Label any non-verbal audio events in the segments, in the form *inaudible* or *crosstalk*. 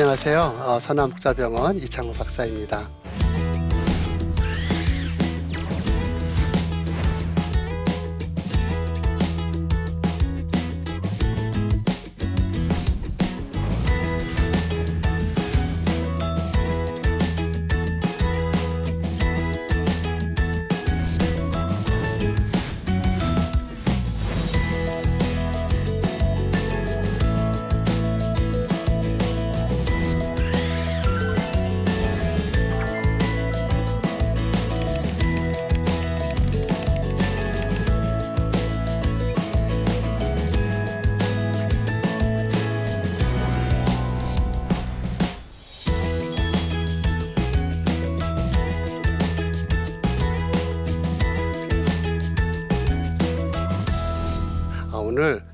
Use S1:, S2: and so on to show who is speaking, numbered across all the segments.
S1: 안녕하세요. 어, 선암국자병원 이창호 박사입니다.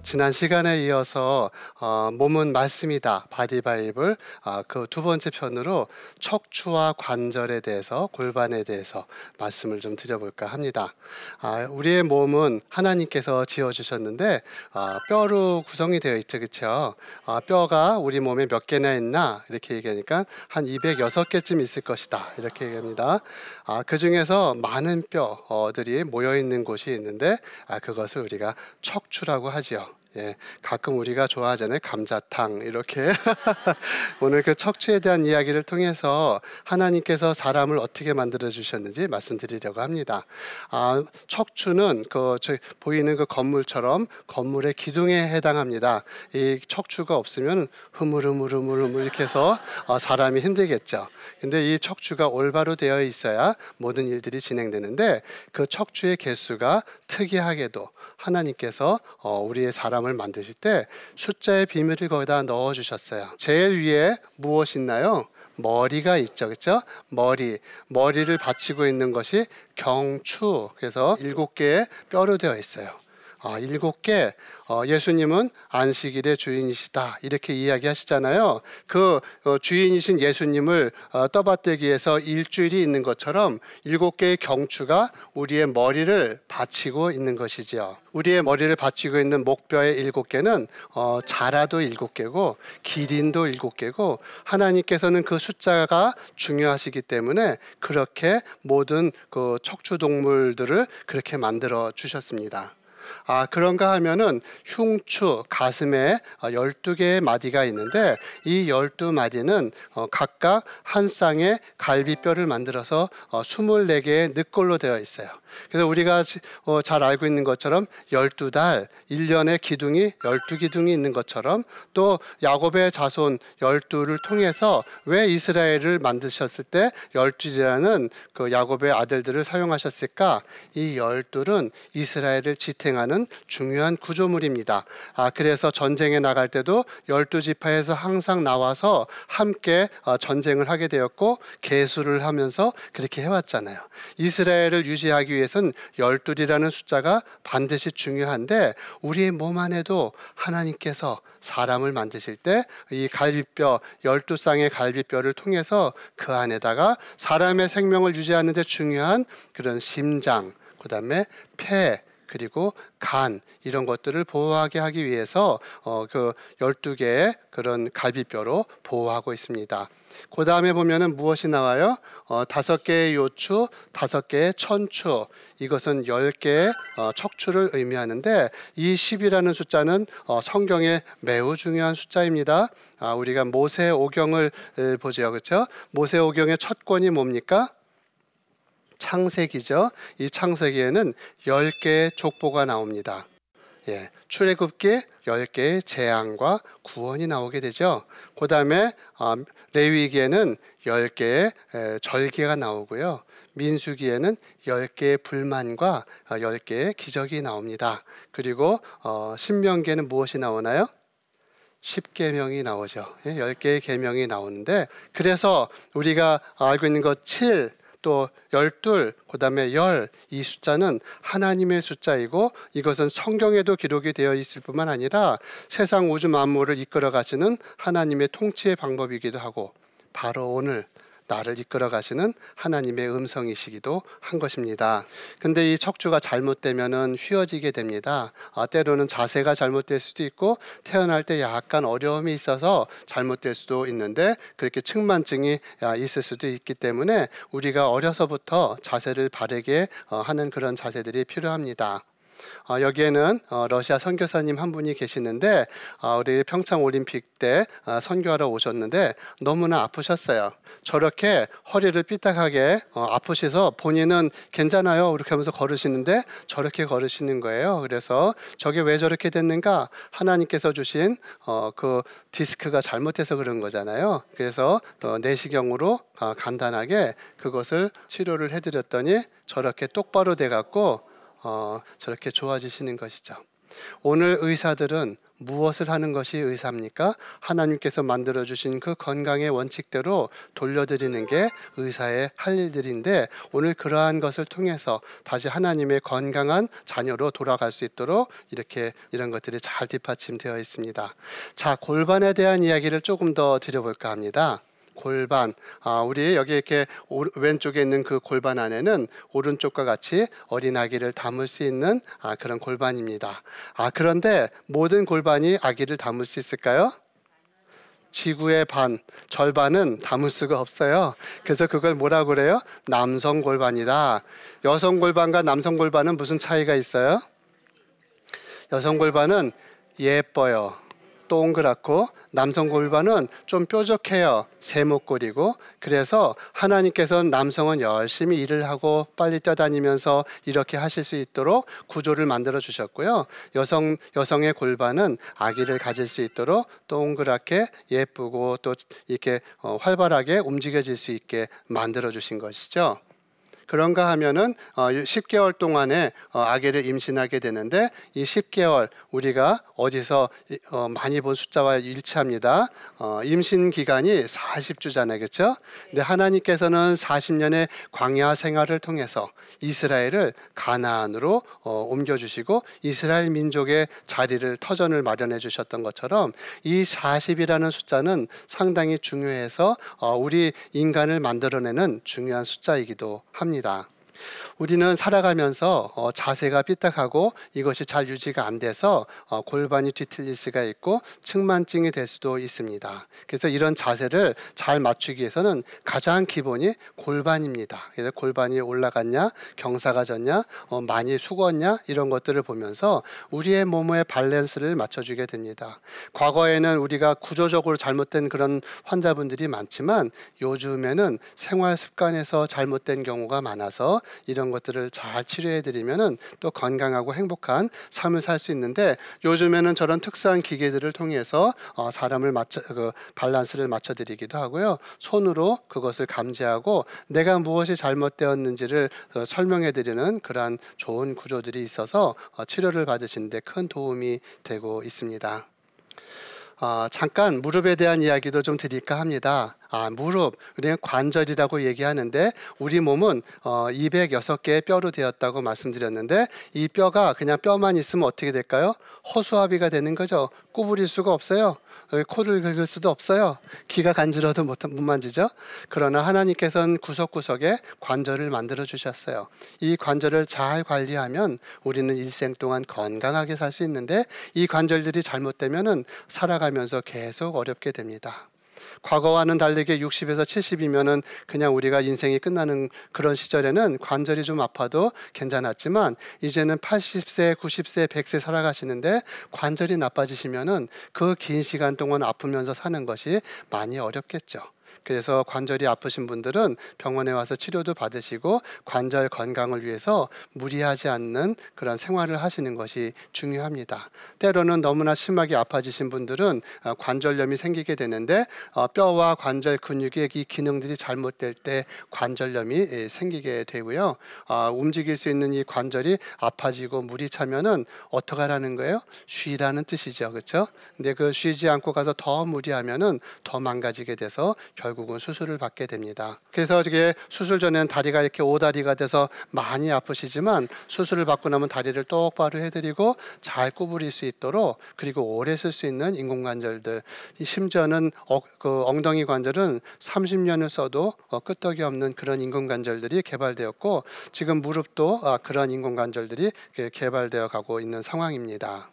S1: 지난 시간에 이어서 어, 몸은 말씀이다 Body Bible 아, 그두 번째 편으로 척추와 관절에 대해서 골반에 대해서 말씀을 좀 드려볼까 합니다. 아, 우리의 몸은 하나님께서 지어 주셨는데 아, 뼈로 구성이 되어 있죠, 그렇죠? 아, 뼈가 우리 몸에 몇 개나 있나 이렇게 얘기하니까 한 206개쯤 있을 것이다 이렇게 얘기합니다. 아, 그 중에서 많은 뼈들이 모여 있는 곳이 있는데 아, 그것을 우리가 척추라고 하지요. 예, 가끔 우리가 좋아하잖아요. 감자탕 이렇게 *laughs* 오늘 그 척추에 대한 이야기를 통해서 하나님께서 사람을 어떻게 만들어 주셨는지 말씀드리려고 합니다. 아, 척추는 그 저, 보이는 그 건물처럼 건물의 기둥에 해당합니다. 이 척추가 없으면 흐물흐물흐물흐물 이렇게 해서 어, 사람이 힘들겠죠. 근데 이 척추가 올바로 되어 있어야 모든 일들이 진행되는데 그 척추의 개수가 특이하게도 하나님께서 어, 우리의 사람을 만드실 때 숫자의 비밀을 거기다 넣어 주셨어요. 제일 위에 무엇이 있나요? 머리가 있죠, 그렇죠? 머리, 머리를 받치고 있는 것이 경추. 그래서 일곱 개의 뼈로 되어 있어요. 아, 일곱 개. 어, 예수님은 안식일의 주인이시다 이렇게 이야기하시잖아요. 그 어, 주인이신 예수님을 어, 떠받들기 위해서 일주일이 있는 것처럼 일곱 개의 경추가 우리의 머리를 받치고 있는 것이지요. 우리의 머리를 받치고 있는 목뼈의 일곱 개는 어, 자라도 일곱 개고 기린도 일곱 개고 하나님께서는 그 숫자가 중요하시기 때문에 그렇게 모든 그 척추 동물들을 그렇게 만들어 주셨습니다. 아, 그런가 하면은 흉추, 가슴에 12개의 어, 마디가 있는데 이 12마디는 어, 각각 한 쌍의 갈비뼈를 만들어서 24개의 어, 늑골로 되어 있어요. 그래서 우리가 잘 알고 있는 것처럼 12달, 1년의 기둥이 12기둥이 있는 것처럼 또 야곱의 자손 12를 통해서 왜 이스라엘을 만드셨을 때 12이라는 그 야곱의 아들들을 사용하셨을까? 이 12은 이스라엘을 지탱하는 하는 중요한 구조물입니다. 아, 그래서 전쟁에 나갈 때도 열두 지파에서 항상 나와서 함께 어, 전쟁을 하게 되었고 개수를 하면서 그렇게 해왔잖아요. 이스라엘을 유지하기 위해 서는 열둘이라는 숫자가 반드시 중요한데 우리의 몸 안에도 하나님께서 사람을 만드실 때 이 갈비뼈 열두 쌍의 갈비뼈를 통해서 그 안에다가 사람의 생명을 유지하는 데 중요한 그런 심장 그다음에 폐 그리고 간 이런 것들을 보호하게 하기 위해서 어, 그 12개의 그런 갈비뼈로 보호하고 있습니다. 그 다음에 보면은 무엇이 나와요? 어, 다섯 개의 요추, 다섯 개의 천추. 이것은 열 개의 어, 척추를 의미하는데 이 10이라는 숫자는 어, 성경에 매우 중요한 숫자입니다. 아, 우리가 모세 오경을 보죠. 그렇죠? 모세 오경의 첫 권이 뭡니까? 창세기죠. 이 창세기에는 10개의 족보가 나옵니다. 예, 출애굽기 10개의 재앙과 구원이 나오게 되죠. 그 다음에 어, 레위기에는 10개의 에, 절개가 나오고요. 민수기에는 10개의 불만과 어, 10개의 기적이 나옵니다. 그리고 어, 신명기에는 무엇이 나오나요? 10계명이 나오죠. 예, 10개의 계명이 나오는데 그래서 우리가 알고 있는 것 7, 또 열둘, 그 다음에 열 이 숫자는 하나님의 숫자이고 이것은 성경에도 기록이 되어 있을 뿐만 아니라 세상 우주 만물을 이끌어 가시는 하나님의 통치의 방법이기도 하고 바로 오늘 나를 이끌어 가시는 하나님의 음성이시기도 한 것입니다. 근데 이 척추가 잘못되면은 휘어지게 됩니다. 아, 때로는 자세가 잘못될 수도 있고 태어날 때 약간 어려움이 있어서 잘못될 수도 있는데 그렇게 측만증이 아, 있을 수도 있기 때문에 우리가 어려서부터 자세를 바르게 어, 하는 그런 자세들이 필요합니다. 어, 여기에는 어, 러시아 선교사님 한 분이 계시는데 어, 우리 평창 올림픽 때 어, 선교하러 오셨는데 너무나 아프셨어요. 저렇게 허리를 삐딱하게 어, 아프셔서 본인은 괜찮아요 이렇게 하면서 걸으시는데 저렇게 걸으시는 거예요. 그래서 저게 왜 저렇게 됐는가? 하나님께서 주신 어, 그 디스크가 잘못해서 그런 거잖아요. 그래서 또 내시경으로 어, 간단하게 그것을 치료를 해드렸더니 저렇게 똑바로 돼갖고 어, 저렇게 좋아지시는 것이죠. 오늘 의사들은 무엇을 하는 것이 의사입니까? 하나님께서 만들어 주신 그 건강의 원칙대로 돌려드리는 게 의사의 할 일들인데 오늘 그러한 것을 통해서 다시 하나님의 건강한 자녀로 돌아갈 수 있도록 이렇게 이런 것들이 잘 뒷받침되어 있습니다. 자, 골반에 대한 이야기를 조금 더 드려볼까 합니다. 골반. 아, 우리 여기 이렇게 오, 왼쪽에 있는 그 골반 안에는 오른쪽과 같이 어린 아기를 담을 수 있는 아, 그런 골반입니다. 아, 그런데 모든 골반이 아기를 담을 수 있을까요? 지구의 반, 절반은 담을 수가 없어요. 그래서 그걸 뭐라 그래요? 남성 골반이다. 여성 골반과 남성 골반은 무슨 차이가 있어요? 여성 골반은 예뻐요. 동그랗고 남성 골반은 좀 뾰족해요. 세목골이고 그래서 하나님께서는 남성은 열심히 일을 하고 빨리 뛰어다니면서 이렇게 하실 수 있도록 구조를 만들어 주셨고요. 여성 여성의 골반은 아기를 가질 수 있도록 동그랗게 예쁘고 또 이렇게 어, 활발하게 움직여질 수 있게 만들어 주신 것이죠. 그런가 하면은 10개월 어, 동안에 어, 아기를 임신하게 되는데 이 10개월 우리가 어디서 어, 많이 본 숫자와 일치합니다. 임신 기간이 40주잖아요. 그렇죠? 근데 하나님께서는 40년의 광야 생활을 통해서 이스라엘을 가나안으로 옮겨 주시고 이스라엘 민족의 자리를 터전을 마련해 주셨던 것처럼 이 40이라는 숫자는 상당히 중요해서 우리 인간을 만들어내는 중요한 숫자이기도 합니다. 합니다. 우리는 살아가면서 어, 자세가 삐딱하고 이것이 잘 유지가 안 돼서 어, 골반이 뒤틀릴 수가 있고 측만증이 될 수도 있습니다. 그래서 이런 자세를 잘 맞추기 위해서는 가장 기본이 골반입니다. 그래서 골반이 올라갔냐, 경사가 졌냐, 어, 많이 숙었냐 이런 것들을 보면서 우리의 몸의 밸런스를 맞춰주게 됩니다. 과거에는 우리가 구조적으로 잘못된 그런 환자분들이 많지만 요즘에는 생활 습관에서 잘못된 경우가 많아서 이런 것들을 잘 치료해 드리면은 또 건강하고 행복한 삶을 살 수 있는데 요즘에는 저런 특수한 기계들을 통해서 어, 사람을 맞춰 그 밸런스를 맞춰 드리기도 하고요. 손으로 그것을 감지하고 내가 무엇이 잘못되었는지를 어, 설명해 드리는 그러한 좋은 구조들이 있어서 어, 치료를 받으시는데 큰 도움이 되고 있습니다. 어, 잠깐 무릎에 대한 이야기도 좀 드릴까 합니다. 아, 무릎, 우리는 관절이라고 얘기하는데 우리 몸은 어, 206개의 뼈로 되었다고 말씀드렸는데 이 뼈가 그냥 뼈만 있으면 어떻게 될까요? 허수아비가 되는 거죠. 구부릴 수가 없어요. 코를 긁을 수도 없어요. 귀가 간지러도 못, 못 만지죠. 그러나 하나님께서는 구석구석에 관절을 만들어 주셨어요. 이 관절을 잘 관리하면 우리는 일생 동안 건강하게 살 수 있는데 이 관절들이 잘못되면은 살아가면서 계속 어렵게 됩니다. 과거와는 다르게 60에서 70이면은 그냥 우리가 인생이 끝나는 그런 시절에는 관절이 좀 아파도 괜찮았지만 이제는 80세, 90세, 100세 살아가시는데 관절이 나빠지시면은 그 긴 시간 동안 아프면서 사는 것이 많이 어렵겠죠. 그래서 관절이 아프신 분들은 병원에 와서 치료도 받으시고 관절 건강을 위해서 무리하지 않는 그런 생활을 하시는 것이 중요합니다. 때로는 너무나 심하게 아파지신 분들은 어, 관절염이 생기게 되는데 어, 뼈와 관절 근육의 이 기능들이 잘못될 때 관절염이 예, 생기게 되고요. 어, 움직일 수 있는 이 관절이 아파지고 물이 차면은 어떻게 하라는 거예요? 쉬라는 뜻이죠. 그렇죠? 근데 그 쉬지 않고 가서 더 무리하면은 더 망가지게 돼서 결국 결국은 수술을 받게 됩니다. 그래서 이게 수술 전에는 다리가 이렇게 오다리가 돼서 많이 아프시지만 수술을 받고 나면 다리를 똑바로 해드리고 잘 구부릴 수 있도록 그리고 오래 쓸 수 있는 인공관절들 심지어는 어, 그 엉덩이 관절은 30년을 써도 어, 끄떡이 없는 그런 인공관절들이 개발되었고 지금 무릎도 아, 그런 인공관절들이 개발되어 가고 있는 상황입니다.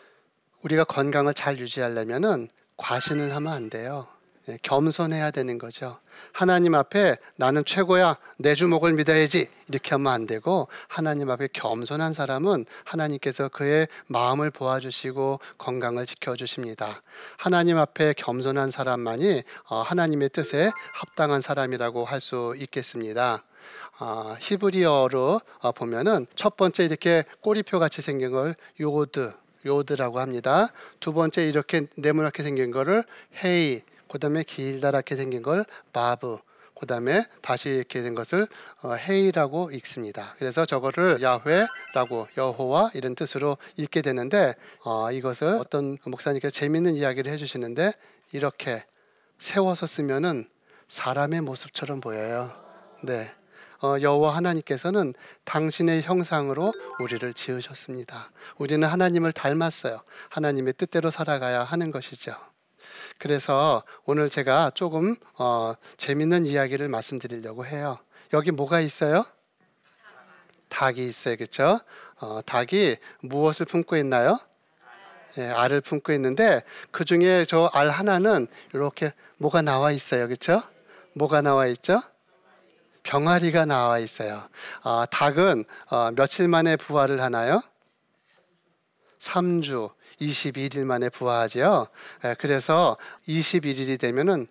S1: 우리가 건강을 잘 유지하려면은 과신을 하면 안 돼요. 예, 겸손해야 되는 거죠. 하나님 앞에 나는 최고야. 내 주목을 믿어야지. 이렇게 하면 안 되고 하나님 앞에 겸손한 사람은 하나님께서 그의 마음을 보아주시고 건강을 지켜주십니다. 하나님 앞에 겸손한 사람만이 어, 하나님의 뜻에 합당한 사람이라고 할 수 있겠습니다. 어, 히브리어로 어, 보면은 첫 번째 이렇게 꼬리표 같이 생긴 걸 요드 요드라고 합니다. 두 번째 이렇게 네모나게 생긴 거를 헤이, 그 다음에 길다랗게 생긴 걸 바브, 그 다음에 다시 이렇게 된 것을 어, 헤이라고 읽습니다. 그래서 저거를 야훼라고 여호와 이런 뜻으로 읽게 되는데 어, 이것을 어떤 목사님께서 재밌는 이야기를 해주시는데 이렇게 세워서 쓰면은 사람의 모습처럼 보여요. 네. 어, 여호와 하나님께서는 당신의 형상으로 우리를 지으셨습니다. 우리는 하나님을 닮았어요. 하나님의 뜻대로 살아가야 하는 것이죠. 그래서 오늘 제가 조금 어, 재밌는 이야기를 말씀드리려고 해요. 여기 뭐가 있어요? 닭이 있어요, 그렇죠? 어, 닭이 무엇을 품고 있나요? 예, 알을 품고 있는데 그 중에 저 알 하나는 이렇게 뭐가 나와 있어요, 그렇죠? 뭐가 나와 있죠? 병아리가 나와 있어요. 어, 닭은 어, 며칠 만에 부화를 하나요? 3주, 21일 만에 부화하지요. 예, 그래서 21일이 되면은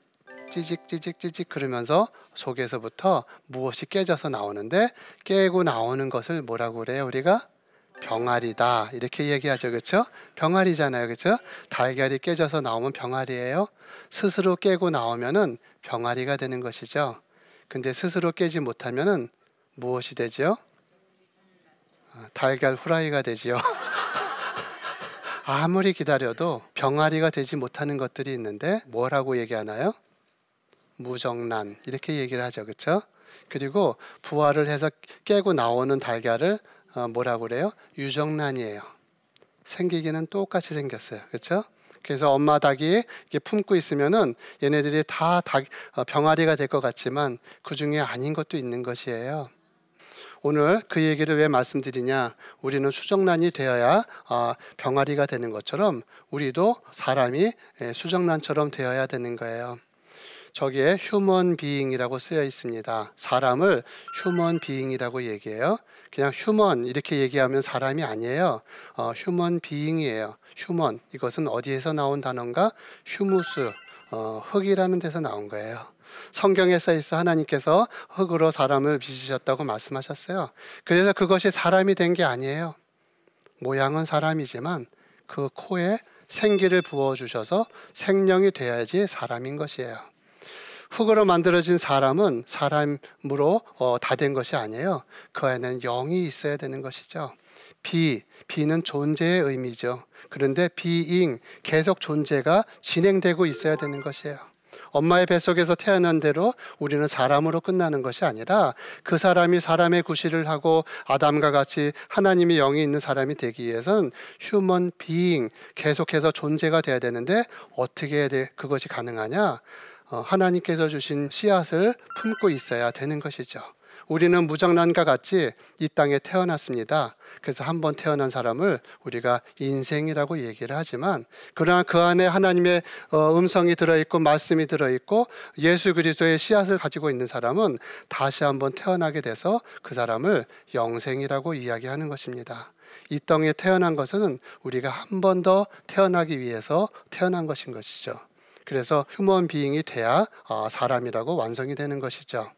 S1: 찌직 찌직 찌직 그러면서 속에서부터 무엇이 깨져서 나오는데 깨고 나오는 것을 뭐라고 그래요? 우리가 병아리다 이렇게 얘기하죠, 그렇죠? 병아리잖아요, 그렇죠? 달걀이 깨져서 나오면 병아리예요. 스스로 깨고 나오면은 병아리가 되는 것이죠. 근데 스스로 깨지 못하면은 무엇이 되죠? 아, 달걀 후라이가 되지요. *laughs* 아무리 기다려도 병아리가 되지 못하는 것들이 있는데 뭐라고 얘기하나요? 무정란 이렇게 얘기를 하죠, 그렇죠? 그리고 부화를 해서 깨고 나오는 달걀을 어, 뭐라고 그래요? 유정란이에요. 생기기는 똑같이 생겼어요, 그렇죠? 그래서 엄마 닭이 이렇게 품고 있으면은 얘네들이 다 닭, 어, 병아리가 될 것 같지만 그 중에 아닌 것도 있는 것이에요. 오늘 그 얘기를 왜 말씀드리냐? 우리는 수정란이 되어야 어, 병아리가 되는 것처럼 우리도 사람이 예, 수정란처럼 되어야 되는 거예요. 저기에 human being이라고 쓰여 있습니다. 사람을 human being이라고 얘기해요. 그냥 human 이렇게 얘기하면 사람이 아니에요. 어, human being이에요. human 이것은 어디에서 나온 단어인가? humus 어, 흙이라는 데서 나온 거예요. 성경에 써 있어 하나님께서 흙으로 사람을 빚으셨다고 말씀하셨어요. 그래서 그것이 사람이 된 게 아니에요. 모양은 사람이지만 그 코에 생기를 부어 주셔서 생명이 돼야지 사람인 것이에요. 흙으로 만들어진 사람은 사람으로 어, 다된 것이 아니에요. 그 안에는 영이 있어야 되는 것이죠. 비, 비는 존재의 의미죠. 그런데 비잉, 계속 존재가 진행되고 있어야 되는 것이에요. 엄마의 뱃속에서 태어난 대로 우리는 사람으로 끝나는 것이 아니라 그 사람이 사람의 구실을 하고 아담과 같이 하나님의 영이 있는 사람이 되기 위해서는 휴먼 비잉 계속해서 존재가 돼야 되는데 어떻게 그것이 가능하냐? 어, 하나님께서 주신 씨앗을 품고 있어야 되는 것이죠. 우리는 무장난과 같이 이 땅에 태어났습니다. 그래서 한 번 태어난 사람을 우리가 인생이라고 얘기를 하지만 그러나 그 안에 하나님의 어, 음성이 들어있고 말씀이 들어있고 예수 그리스도의 씨앗을 가지고 있는 사람은 다시 한번 태어나게 돼서 그 사람을 영생이라고 이야기하는 것입니다. 이 땅에 태어난 것은 우리가 한 번 더 태어나기 위해서 태어난 것인 것이죠. 그래서 휴먼 비잉이 돼야 어, 사람이라고 완성이 되는 것이죠.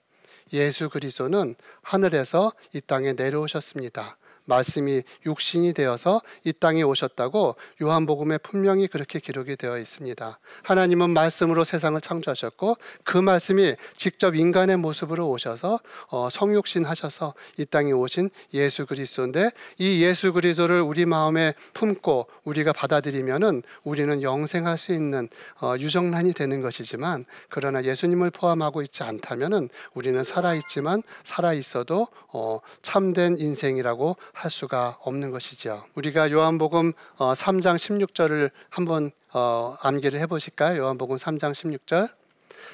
S1: 예수 그리스도는 하늘에서 이 땅에 내려오셨습니다. 말씀이 육신이 되어서 이 땅에 오셨다고 요한복음에 분명히 그렇게 기록이 되어 있습니다. 하나님은 말씀으로 세상을 창조하셨고 그 말씀이 직접 인간의 모습으로 오셔서 어, 성육신 하셔서 이 땅에 오신 예수 그리스도인데 이 예수 그리스도를 우리 마음에 품고 우리가 받아들이면은 우리는 영생할 수 있는 어, 유정란이 되는 것이지만 그러나 예수님을 포함하고 있지 않다면은 우리는 살아 있지만 살아 있어도 어, 참된 인생이라고 할 수가 없는 것이죠. 우리가 요한복음 어, 3장 16절을 한번 어, 암기를 해보실까요? 요한복음 3장 16절.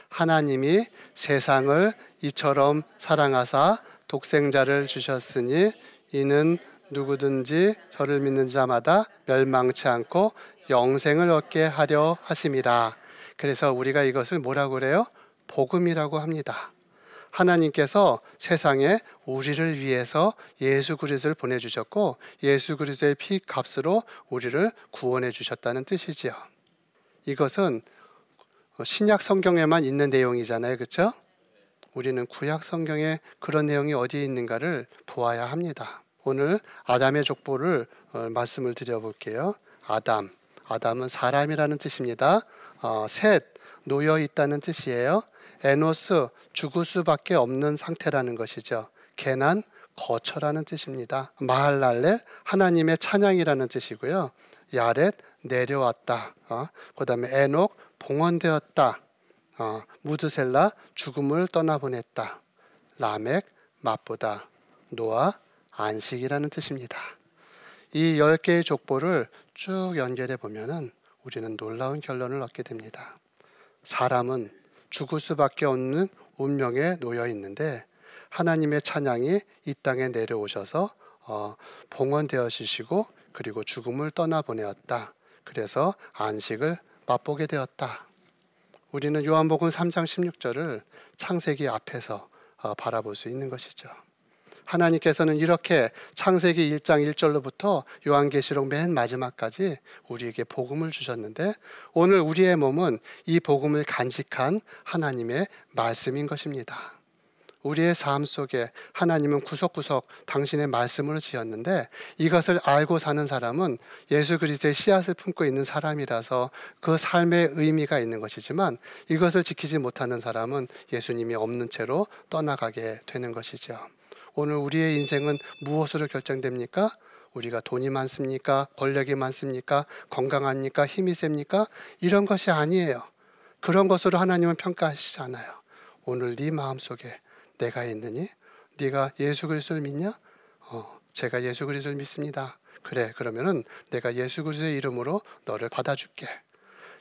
S1: 하나님이 세상을 이처럼 사랑하사 독생자를 주셨으니 이는 누구든지 저를 믿는 자마다 멸망치 않고 영생을 얻게 하려 하심이라. 그래서 우리가 이것을 뭐라고 그래요? 복음이라고 합니다. 하나님께서 세상에 우리를 위해서 예수 그리스도를 보내 주셨고 예수 그리스도의 피 값으로 우리를 구원해 주셨다는 뜻이지요. 이것은 신약 성경에만 있는 내용이잖아요, 그렇죠? 우리는 구약 성경에 그런 내용이 어디에 있는가를 보아야 합니다. 오늘 아담의 족보를 어, 말씀을 드려볼게요. 아담, 아담은 사람이라는 뜻입니다. 어, 셋, 놓여 있다는 뜻이에요. 에노스, 죽을 수밖에 없는 상태라는 것이죠. 개난, 거처라는 뜻입니다. 마할랄렐, 하나님의 찬양이라는 뜻이고요. 야렛, 내려왔다. 어, 그 다음에 에녹, 봉헌되었다. 어, 무드셀라, 죽음을 떠나보냈다. 라멕, 맛보다. 노아, 안식이라는 뜻입니다. 이 10개의 족보를 쭉 연결해 보면은 우리는 놀라운 결론을 얻게 됩니다. 사람은 죽을 수밖에 없는 운명에 놓여 있는데 하나님의 찬양이 이 땅에 내려오셔서 어, 봉헌되어지시고 그리고 죽음을 떠나 보내었다. 그래서 안식을 맛보게 되었다. 우리는 요한복음 3장 16절을 창세기 앞에서 어, 바라볼 수 있는 것이죠. 하나님께서는 이렇게 창세기 1장 1절로부터 요한계시록 맨 마지막까지 우리에게 복음을 주셨는데 오늘 우리의 몸은 이 복음을 간직한 하나님의 말씀인 것입니다. 우리의 삶 속에 하나님은 구석구석 당신의 말씀으로 지었는데 이것을 알고 사는 사람은 예수 그리스도의 씨앗을 품고 있는 사람이라서 그 삶의 의미가 있는 것이지만 이것을 지키지 못하는 사람은 예수님이 없는 채로 떠나가게 되는 것이죠. 오늘 우리의 인생은 무엇으로 결정됩니까? 우리가 돈이 많습니까? 권력이 많습니까? 건강합니까? 힘이 셉니까? 이런 것이 아니에요. 그런 것으로 하나님은 평가하시지 않아요. 오늘 네 마음속에 내가 있느니? 네가 예수 그리스도를 믿냐? 어, 제가 예수 그리스도를 믿습니다. 그래, 그러면은 내가 예수 그리스도의 이름으로 너를 받아줄게.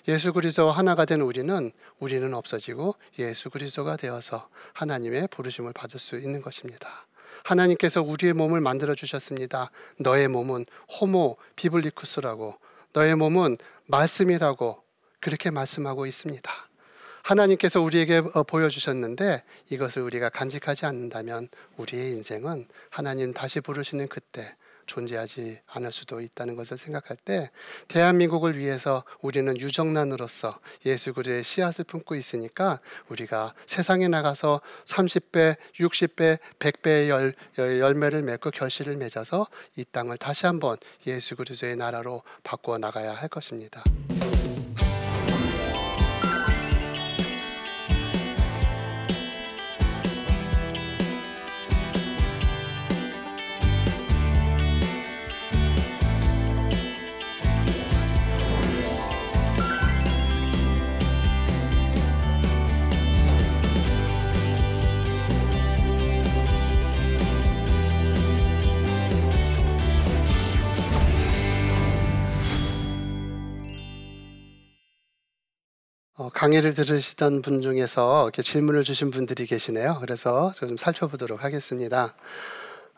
S1: 예수 그리스도 하나가 된 우리는 우리는 없어지고 예수 그리스도가 되어서 하나님의 부르심을 받을 수 있는 것입니다. 하나님께서 우리의 몸을 만들어 주셨습니다. 너의 몸은 호모 비블리쿠스라고 너의 몸은 말씀이라고 그렇게 말씀하고 있습니다. 하나님께서 우리에게 어, 보여주셨는데 이것을 우리가 간직하지 않는다면 우리의 인생은 하나님 다시 부르시는 그때 존재하지 않을 수도 있다는 것을 생각할 때 대한민국을 위해서 우리는 유정란으로서 예수 그리스도의 씨앗을 품고 있으니까 우리가 세상에 나가서 30배, 60배, 100배의 열, 열매를 맺고 결실을 맺어서 이 땅을 다시 한번 예수 그리스도의 나라로 바꾸어 나가야 할 것입니다. 강의를 들으시던 분 중에서 이렇게 질문을 주신 분들이 계시네요. 그래서 좀 살펴보도록 하겠습니다.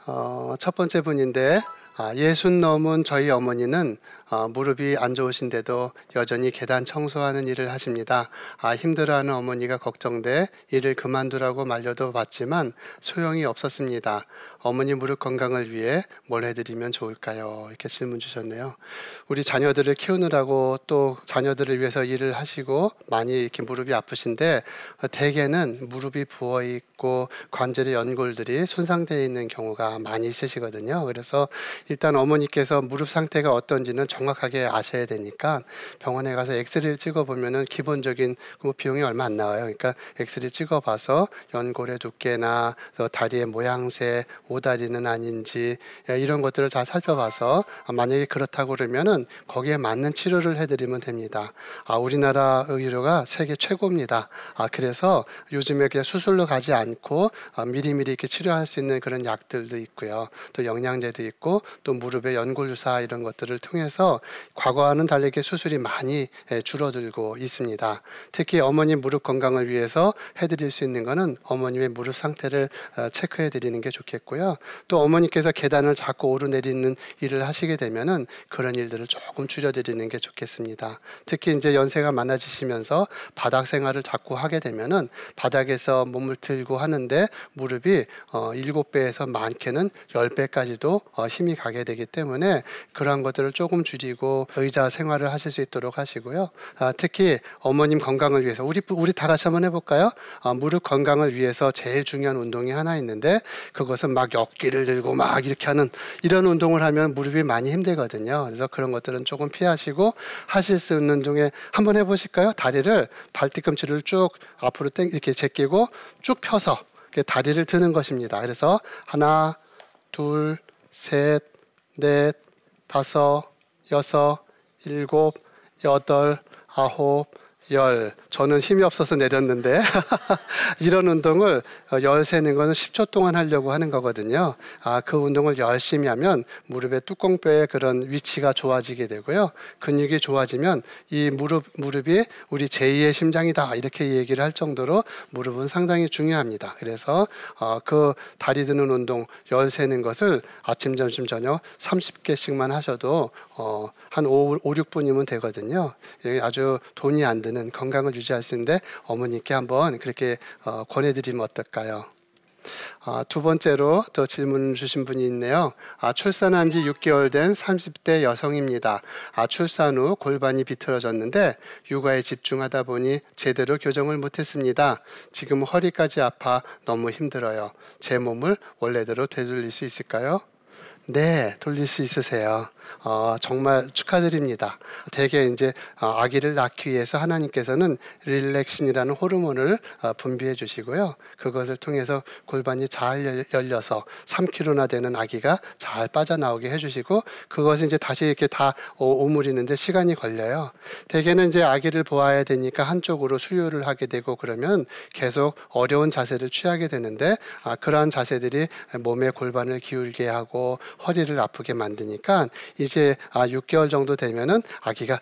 S1: 어, 첫 번째 분인데 아, 예순 넘은 저희 어머니는 어, 무릎이 안 좋으신데도 여전히 계단 청소하는 일을 하십니다. 아, 힘들어하는 어머니가 걱정돼 일을 그만두라고 말려도 봤지만 소용이 없었습니다. 어머니 무릎 건강을 위해 뭘 해드리면 좋을까요? 이렇게 질문 주셨네요. 우리 자녀들을 키우느라고 또 자녀들을 위해서 일을 하시고 많이 이렇게 무릎이 아프신데 대개는 무릎이 부어 있고 관절의 연골들이 손상되어 있는 경우가 많이 있으시거든요. 그래서 일단 어머니께서 무릎 상태가 어떤지는 정 확하게 아셔야 되니까 병원에 가서 엑스레이를 찍어 보면은 기본적인 뭐 비용이 얼마 안 나와요. 그러니까 엑스레이 찍어 봐서 연골의 두께나 다리의 모양새 오다리는 아닌지 예, 이런 것들을 잘 살펴봐서 만약에 그렇다고 그러면은 거기에 맞는 치료를 해드리면 됩니다. 아, 우리나라 의료가 세계 최고입니다. 아, 그래서 요즘에 그냥 수술로 가지 않고 아, 미리미리 이렇게 치료할 수 있는 그런 약들도 있고요. 또 영양제도 있고 또 무릎의 연골 주사 이런 것들을 통해서 과거와는 다르게 수술이 많이 예, 줄어들고 있습니다. 특히 어머니 무릎 건강을 위해서 해드릴 수 있는 것은 어머님의 무릎 상태를 어, 체크해 드리는 게 좋겠고요. 또 어머니께서 계단을 자꾸 오르내리는 일을 하시게 되면은 그런 일들을 조금 줄여드리는 게 좋겠습니다. 특히 이제 연세가 많아지시면서 바닥 생활을 자꾸 하게 되면은 바닥에서 몸을 들고 하는데 무릎이 어, 7배에서 많게는 10배까지도 어, 힘이 가게 되기 때문에 그러한 것들을 조금 줄이 고 의자 생활을 하실 수 있도록 하시고요. 아, 특히 어머님 건강을 위해서 우리 우리 다 같이 한번 해볼까요? 아, 무릎 건강을 위해서 제일 중요한 운동이 하나 있는데 그것은 막 어깨를 들고 막 이렇게 하는 이런 운동을 하면 무릎이 많이 힘들거든요. 그래서 그런 것들은 조금 피하시고 하실 수 있는 중에 한번 해보실까요? 다리를 발뒤꿈치를 쭉 앞으로 땡 이렇게 제끼고 쭉 펴서 다리를 드는 것입니다. 그래서 하나, 둘, 셋, 넷, 다섯, 여섯, 일곱, 여덟, 아홉, 열. 저는 힘이 없어서 내렸는데 *laughs* 이런 운동을 열 세는 거는 10초 동안 하려고 하는 거거든요. 아, 그 운동을 열심히 하면 무릎의 뚜껑뼈의 그런 위치가 좋아지게 되고요. 근육이 좋아지면 이 무릎 무릎이 우리 제2의 심장이다 이렇게 얘기를 할 정도로 무릎은 상당히 중요합니다. 그래서 어, 그 다리 드는 운동 열 세는 것을 아침 점심 저녁 30개씩만 하셔도 어, 한 5, 5, 6분이면 되거든요. 아주 돈이 안 드는 건강을 유지할 수 있는데 어머니께 한번 그렇게 어, 권해드리면 어떨까요? 아, 두 번째로 또 질문 주신 분이 있네요. 아, 출산한 지 6개월 된 30대 여성입니다. 아, 출산 후 골반이 비틀어졌는데 육아에 집중하다 보니 제대로 교정을 못했습니다. 지금 허리까지 아파 너무 힘들어요. 제 몸을 원래대로 되돌릴 수 있을까요? 네, 돌릴 수 있으세요. 어, 정말 축하드립니다. 대개 이제 어, 아기를 낳기 위해서 하나님께서는 릴렉신이라는 호르몬을 어, 분비해 주시고요. 그것을 통해서 골반이 잘 열려서 3kg나 되는 아기가 잘 빠져나오게 해주시고 그것이 이제 다시 이렇게 다 오므리는데 시간이 걸려요. 대개는 이제 아기를 보아야 되니까 한쪽으로 수유를 하게 되고 그러면 계속 어려운 자세를 취하게 되는데 아, 그러한 자세들이 몸의 골반을 기울게 하고 허리를 아프게 만드니까 이제 아 6개월 정도 되면은 아기가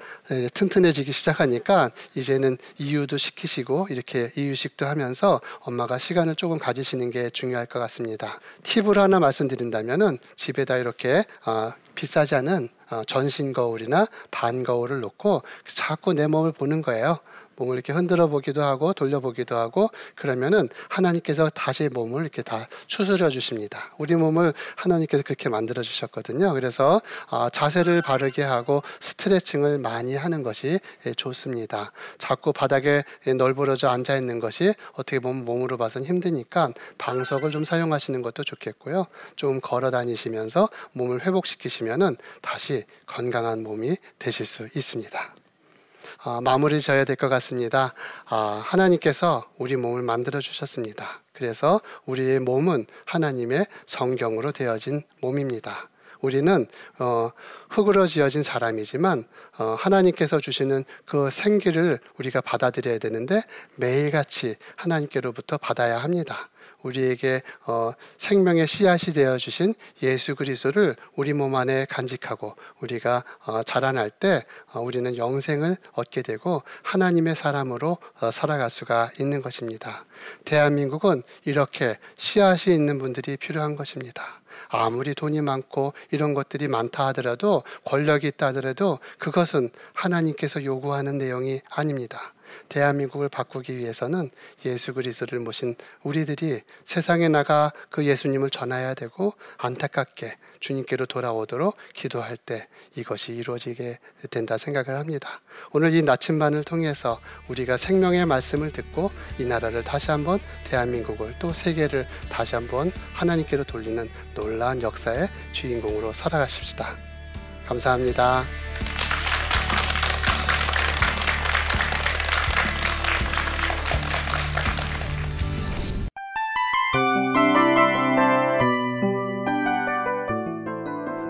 S1: 튼튼해지기 시작하니까 이제는 이유도 시키시고 이렇게 이유식도 하면서 엄마가 시간을 조금 가지시는 게 중요할 것 같습니다. 팁을 하나 말씀드린다면은 집에다 이렇게 아, 비싸지 않은 어, 전신 거울이나 반 거울을 놓고 자꾸 내 몸을 보는 거예요. 몸을 이렇게 흔들어 보기도 하고 돌려 보기도 하고 그러면은 하나님께서 다시 몸을 이렇게 다 추스려 주십니다. 우리 몸을 하나님께서 그렇게 만들어 주셨거든요. 그래서 아, 자세를 바르게 하고 스트레칭을 많이 하는 것이 예, 좋습니다. 자꾸 바닥에 널브러져 앉아 있는 것이 어떻게 보면 몸으로 봐선 힘드니까 방석을 좀 사용하시는 것도 좋겠고요. 좀 걸어 다니시면서 몸을 회복시키시면은 다시 건강한 몸이 되실 수 있습니다. 어, 마무리 져야 될 것 같습니다. 어, 하나님께서 우리 몸을 만들어 주셨습니다. 그래서 우리의 몸은 하나님의 성경으로 되어진 몸입니다. 우리는 어, 흙으로 지어진 사람이지만 어, 하나님께서 주시는 그 생기를 우리가 받아들여야 되는데 매일같이 하나님께로부터 받아야 합니다. 우리에게 어, 생명의 씨앗이 되어 주신 예수 그리스도를 우리 몸 안에 간직하고 우리가 어, 자라날 때 어, 우리는 영생을 얻게 되고 하나님의 사람으로 어, 살아갈 수가 있는 것입니다. 대한민국은 이렇게 씨앗이 있는 분들이 필요한 것입니다. 아무리 돈이 많고 이런 것들이 많다 하더라도 권력이 있다 하더라도 그것은 하나님께서 요구하는 내용이 아닙니다. 대한민국을 바꾸기 위해서는 예수 그리스도를 모신 우리들이 세상에 나가 그 예수님을 전해야 되고 안타깝게 주님께로 돌아오도록 기도할 때 이것이 이루어지게 된다 생각을 합니다. 오늘 이 나침반을 통해서 우리가 생명의 말씀을 듣고 이 나라를 다시 한번 대한민국을 또 세계를 다시 한번 하나님께로 돌리는 놀라운 역사의 주인공으로 살아가십시다. 감사합니다.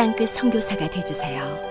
S2: 땅끝 선교사가 되주세요.